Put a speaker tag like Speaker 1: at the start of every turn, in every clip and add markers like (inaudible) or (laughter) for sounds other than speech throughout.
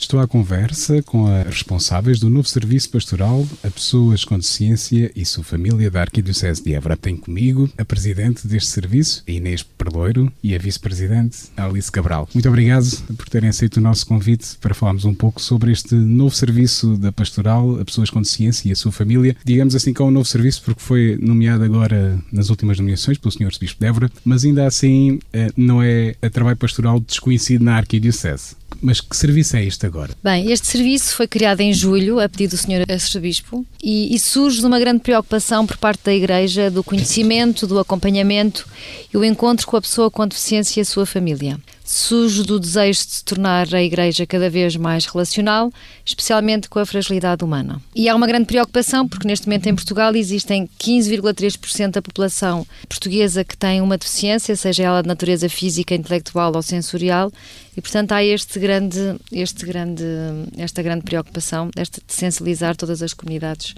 Speaker 1: Estou à conversa com as responsáveis do novo serviço pastoral a pessoas com deficiência e sua família da Arquidiocese de Évora. Tem comigo a presidente deste serviço, Inês Perdoiro, e a vice-presidente, Alice Cabral. Muito obrigado por terem aceito o nosso convite para falarmos um pouco sobre este novo serviço da pastoral a pessoas com deficiência e a sua família. Digamos assim que é um novo serviço porque foi nomeado agora nas últimas nomeações pelo Sr. Bispo de Évora, mas ainda assim eh, não é a trabalho pastoral desconhecido na Arquidiocese. Mas que serviço é este agora?
Speaker 2: Bem, este serviço foi criado em julho, a pedido do Sr. Arcebispo, e, e, surge de uma grande preocupação por parte da Igreja do conhecimento, do acompanhamento e o encontro com a pessoa com deficiência e a sua família surge do desejo de se tornar a Igreja cada vez mais relacional, especialmente com a fragilidade humana. E há uma grande preocupação, porque neste momento em Portugal existem 15,3% da população portuguesa que tem uma deficiência, seja ela de natureza física, intelectual ou sensorial, e portanto há este grande, este grande, esta grande preocupação esta de sensibilizar todas as comunidades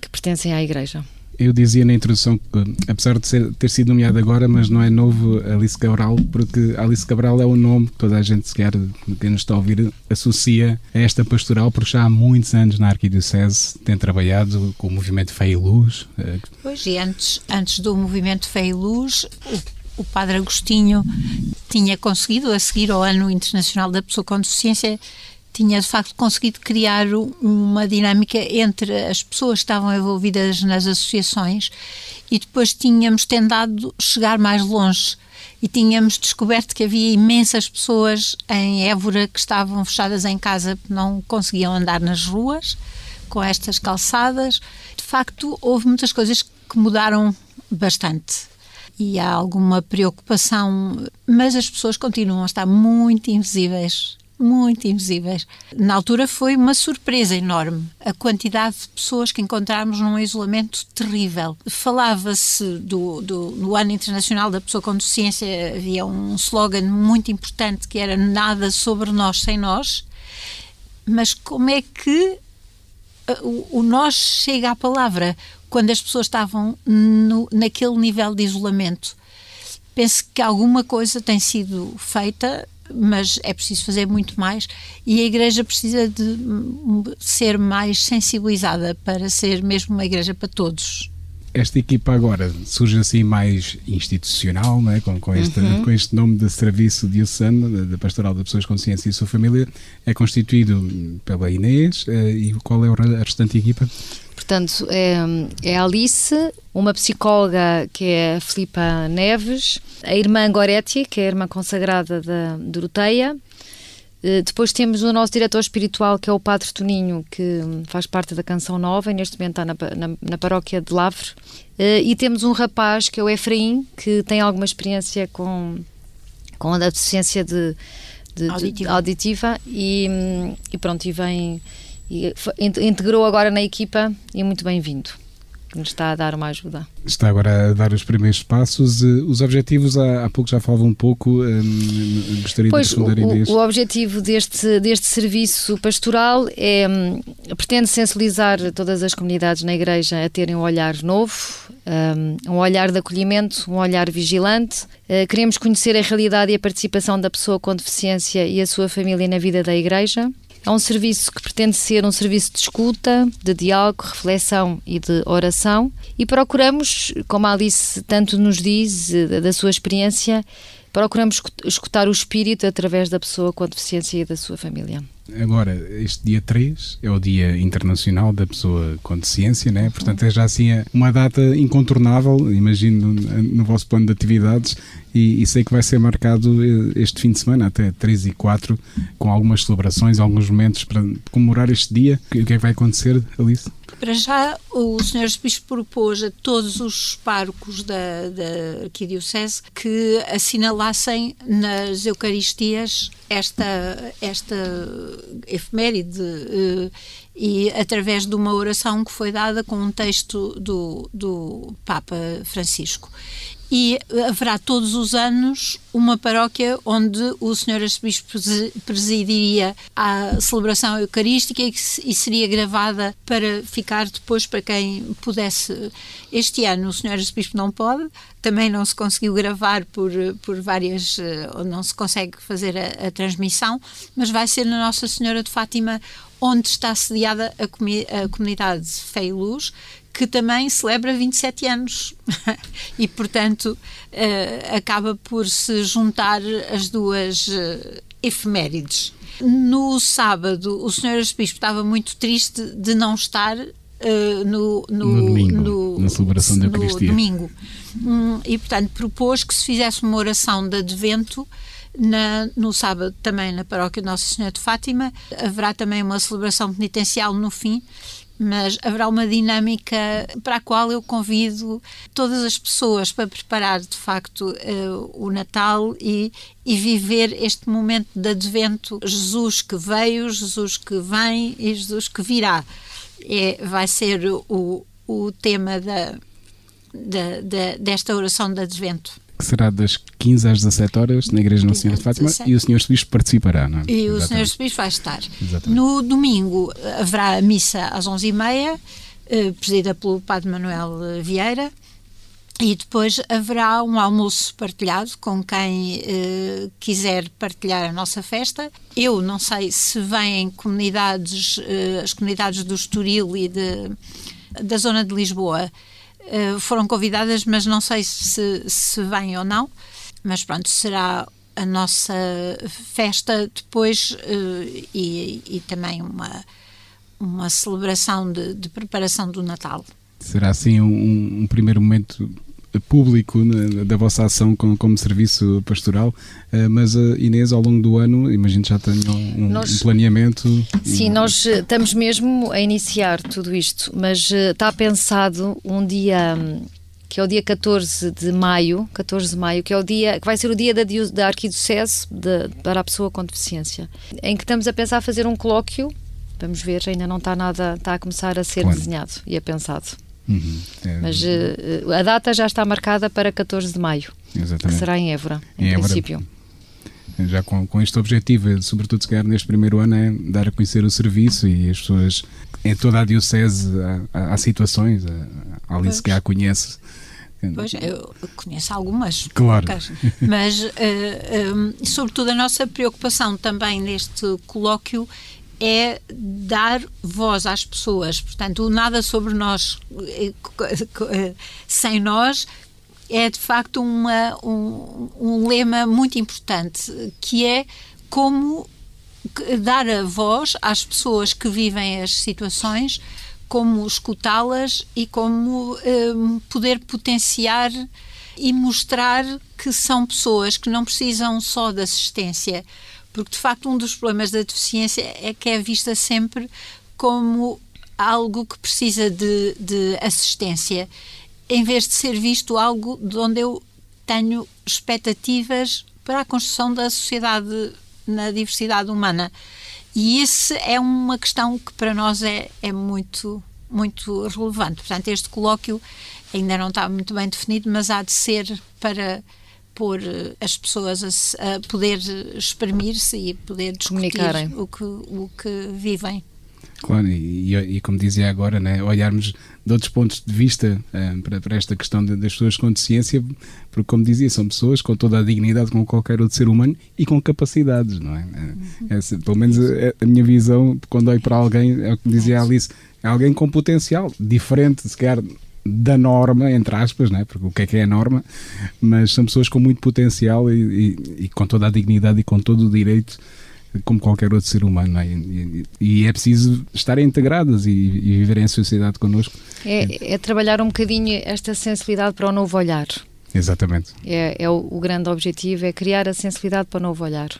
Speaker 2: que pertencem à Igreja.
Speaker 1: Eu dizia na introdução que, apesar de ser, ter sido nomeado agora, mas não é novo Alice Cabral, porque Alice Cabral é o nome que toda a gente, sequer quem nos está a ouvir, associa a esta pastoral, porque já há muitos anos na Arquidiocese tem trabalhado com o movimento Fé e Luz.
Speaker 3: Pois, e antes, antes do movimento Fé e Luz, o Padre Agostinho tinha conseguido, a seguir ao Ano Internacional da Pessoa com Deficiência, tinha de facto conseguido criar uma dinâmica entre as pessoas que estavam envolvidas nas associações e depois tínhamos tentado chegar mais longe. E tínhamos descoberto que havia imensas pessoas em Évora que estavam fechadas em casa, não conseguiam andar nas ruas com estas calçadas. De facto, houve muitas coisas que mudaram bastante. E há alguma preocupação, mas as pessoas continuam a estar muito invisíveis muito invisíveis. Na altura foi uma surpresa enorme a quantidade de pessoas que encontramos num isolamento terrível. Falava-se do, do, do Ano Internacional da Pessoa com Deficiência, havia um slogan muito importante que era nada sobre nós sem nós, mas como é que uh, o, o nós chega à palavra quando as pessoas estavam no, naquele nível de isolamento? Penso que alguma coisa tem sido feita mas é preciso fazer muito mais e a Igreja precisa de ser mais sensibilizada para ser mesmo uma Igreja para todos.
Speaker 1: Esta equipa agora surge assim mais institucional, não é? com, com, este, uhum. com este nome de Serviço Diocesano, da Pastoral das Pessoas com Ciência e sua família, é constituído pela Inês eh, e qual é a restante equipa?
Speaker 2: Portanto, é, é a Alice, uma psicóloga que é a Filipa Neves, a irmã Goretti, que é a irmã consagrada da Doroteia. Eh, depois temos o nosso diretor espiritual, que é o Padre Toninho, que faz parte da Canção Nova e neste momento está na, na, na paróquia de Lavre. Eh, e temos um rapaz, que é o Efraim, que tem alguma experiência com, com a deficiência de, de, auditiva. De, auditiva e, e pronto, e vem e integrou agora na equipa e é muito bem-vindo que nos está a dar uma ajuda.
Speaker 1: Está agora a dar os primeiros passos. Eh, os objetivos, há, há pouco já falava um pouco, um, gostaria
Speaker 2: pois,
Speaker 1: de responder
Speaker 2: o, o objetivo deste, deste serviço pastoral é, hum, pretende sensibilizar todas as comunidades na Igreja a terem um olhar novo, um, um olhar de acolhimento, um olhar vigilante. Uh, queremos conhecer a realidade e a participação da pessoa com deficiência e a sua família na vida da Igreja. É um serviço que pretende ser um serviço de escuta, de diálogo, reflexão e de oração e procuramos, como a Alice tanto nos diz eh, da sua experiência, procuramos escutar o espírito através da pessoa com deficiência e da sua família.
Speaker 1: Agora, este dia 3 é o Dia Internacional da Pessoa com Deficiência, né? portanto é já assim uma data incontornável, imagino, no vosso plano de atividades e, e, sei que vai ser marcado eh, este fim de semana, até 3 e 4, com algumas celebrações, alguns momentos para comemorar este dia. O que é que vai acontecer, Alice?
Speaker 3: Para já, o Sr. Bispo propôs a todos os párocos da, da Arquidiocese que assinalassem nas Eucaristias esta, esta efeméride uh, e através de uma oração que foi dada com um texto do, do Papa Francisco. e haverá todos os anos uma paróquia onde o Senhor Arcebispo presidiria a celebração eucarística e, seria gravada para ficar depois para quem pudesse. Este ano o Senhor Arcebispo não pode, também não se conseguiu gravar por, por várias, eh, ou não se consegue fazer a, a transmissão, mas vai ser na Nossa Senhora de Fátima onde está sediada a, comi a comunidade Fé e Luz, que também celebra 27 anos (laughs) e, portanto, uh, acaba por se juntar as duas uh, efemérides. No sábado, o Sr. Arcebispo estava muito triste de não estar uh, no, no,
Speaker 1: no, domingo, no, na celebração da Eucaristia.
Speaker 3: domingo. Um, e, portanto, propôs que se fizesse uma oração de advento na, no sábado também na paróquia Nossa Senhora de Fátima. Haverá também uma celebração penitencial no fim mas haverá uma dinâmica para a qual eu convido todas as pessoas para preparar de facto uh, o Natal e, e viver este momento de advento Jesus que veio, Jesus que vem e Jesus que virá. É, vai ser o, o tema da, da, da, desta oração de advento
Speaker 1: que será das 15 às 17 horas na Igreja Nossa Senhora de Fátima 17. e o Sr. Bispo participará, não é?
Speaker 3: E Exatamente. o Sr. Bispo vai estar. Exatamente. No domingo haverá a missa às 11h30, eh, presidida pelo Padre Manuel Vieira. E depois haverá um almoço partilhado com quem eh, quiser partilhar a nossa festa. Eu não sei se vêm comunidades, eh, as comunidades do Estoril e de, da zona de Lisboa, eh, foram convidadas, mas não sei se, se vêm ou não. Mas pronto, será a nossa festa depois uh, e, e, também uma, uma celebração de, de, preparação do Natal.
Speaker 1: Será assim um, um primeiro momento público da vossa ação como, como serviço pastoral, eh, mas uh, Inês, ao longo do ano, imagino já tenham um, nós, um planeamento.
Speaker 2: Sim, nós eh, estamos mesmo a iniciar tudo isto, mas está pensado um dia que é o dia 14 de maio, 14 de maio, que é o dia que vai ser o dia da, da Arquidiocese de, para a pessoa com deficiência, em que estamos a pensar fazer um colóquio. Vamos ver, ainda não está nada, está a começar a ser claro. desenhado e é pensado. Uhum. É, Mas uh, a data já está marcada para 14 de maio, Exatamente. que será em Évora, em, em princípio. Évora
Speaker 1: já com, com este objetivo, sobretudo se calhar neste primeiro ano, é dar a conhecer o serviço e as pessoas em toda a Diocese há, há situações, a Alice que a conhece.
Speaker 3: Pois, eu conheço algumas.
Speaker 1: Claro.
Speaker 3: Mas, uh, eh, um, sobretudo, a nossa preocupação também neste colóquio é dar voz às pessoas. Portanto, o nada sobre nós (laughs) sem nós é de facto uma, um, um lema muito importante, que é como dar a voz às pessoas que vivem as situações, como escutá-las e como um, poder potenciar e mostrar que são pessoas que não precisam só de assistência, porque, de facto, um dos problemas da deficiência é que é vista sempre como algo que precisa de, de assistência, em vez de ser visto algo de onde eu tenho expectativas para a construção da sociedade na diversidade humana. E isso é uma questão que para nós é, é muito, muito relevante. Portanto, este colóquio ainda não está muito bem definido, mas há de ser para pôr eh, as pessoas a, a poder exprimir-se e poder discutir o que, o que vivem.
Speaker 1: Claro, e, e, como dizia agora, né, olharmos de outros pontos de vista uh, para, para, esta questão de, das pessoas com deficiência, porque, como dizia, são pessoas com toda a dignidade como qualquer outro ser humano e com capacidades, não é? Uhum. é pelo menos a, a, minha visão, quando olho para alguém, é o que dizia a Alice, é alguém com potencial, diferente, se calhar, da norma, entre aspas, né? porque o que é que é a norma, mas são pessoas com muito potencial e, e, e com toda a dignidade e com todo o direito como qualquer outro ser humano é? e, e, é preciso estar integradas e, e viverem em sociedade connosco.
Speaker 2: É, é, trabalhar um bocadinho esta sensibilidade para o novo olhar.
Speaker 1: Exatamente.
Speaker 2: É, é o, o grande objetivo, é criar a sensibilidade para o novo olhar.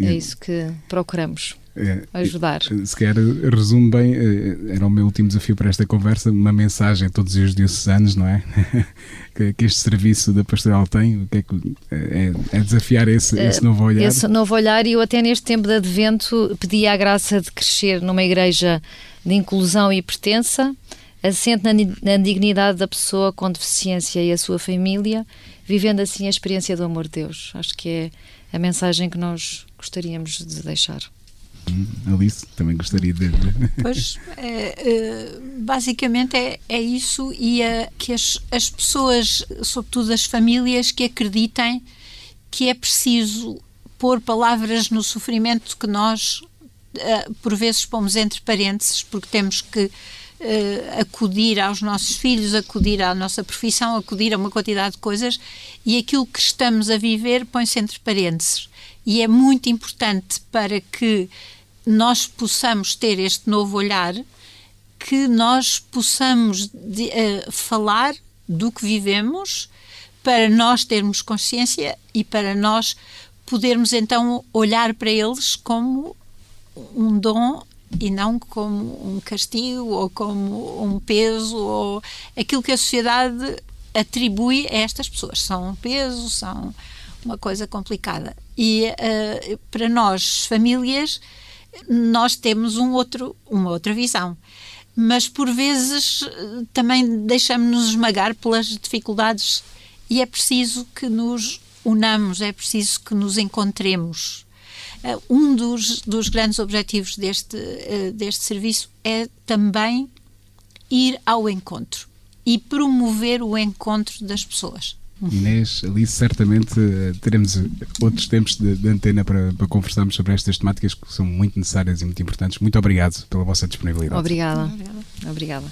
Speaker 2: É isso que procuramos. É, ajudar.
Speaker 1: Se quer, resume bem, eh, era o meu último desafio para esta conversa, uma mensagem a todos os diocesanos, não é? (laughs) que, que, este serviço da pastoral tem, o que é, que, é, é desafiar esse, eh, esse novo olhar.
Speaker 2: Esse novo olhar, e eu até neste tempo de advento pedi a graça de crescer numa igreja de inclusão e pertença, assente na, na dignidade da pessoa com deficiência e a sua família, vivendo assim a experiência do amor de Deus. Acho que é a mensagem que nós gostaríamos de deixar.
Speaker 1: Alice, também gostaria de.
Speaker 3: Pois, é, é, basicamente é, é isso e é, que as, as pessoas, sobretudo as famílias, que acreditem que é preciso pôr palavras no sofrimento que nós, uh, por vezes, pomos entre parênteses, porque temos que uh, acudir aos nossos filhos, acudir à nossa profissão, acudir a uma quantidade de coisas, e aquilo que estamos a viver põe-se entre parênteses. E é muito importante para que nós possamos ter este novo olhar, que nós possamos de, uh, falar do que vivemos, para nós termos consciência e para nós podermos então olhar para eles como um dom e não como um castigo ou como um peso ou aquilo que a sociedade atribui a estas pessoas. São um peso, são uma coisa complicada. E uh, para nós, famílias, nós temos um outro, uma outra visão. Mas por vezes também deixamos-nos esmagar pelas dificuldades e é preciso que nos unamos, é preciso que nos encontremos. Uh, um dos, dos grandes objetivos deste, uh, deste serviço é também ir ao encontro e promover o encontro das pessoas.
Speaker 1: Inês, ali certamente eh, teremos outros tempos de, de antena para, para, conversarmos sobre estas temáticas que são muito necessárias e muito importantes. Muito obrigado pela vossa disponibilidade.
Speaker 2: Obrigada. Obrigada. Obrigada.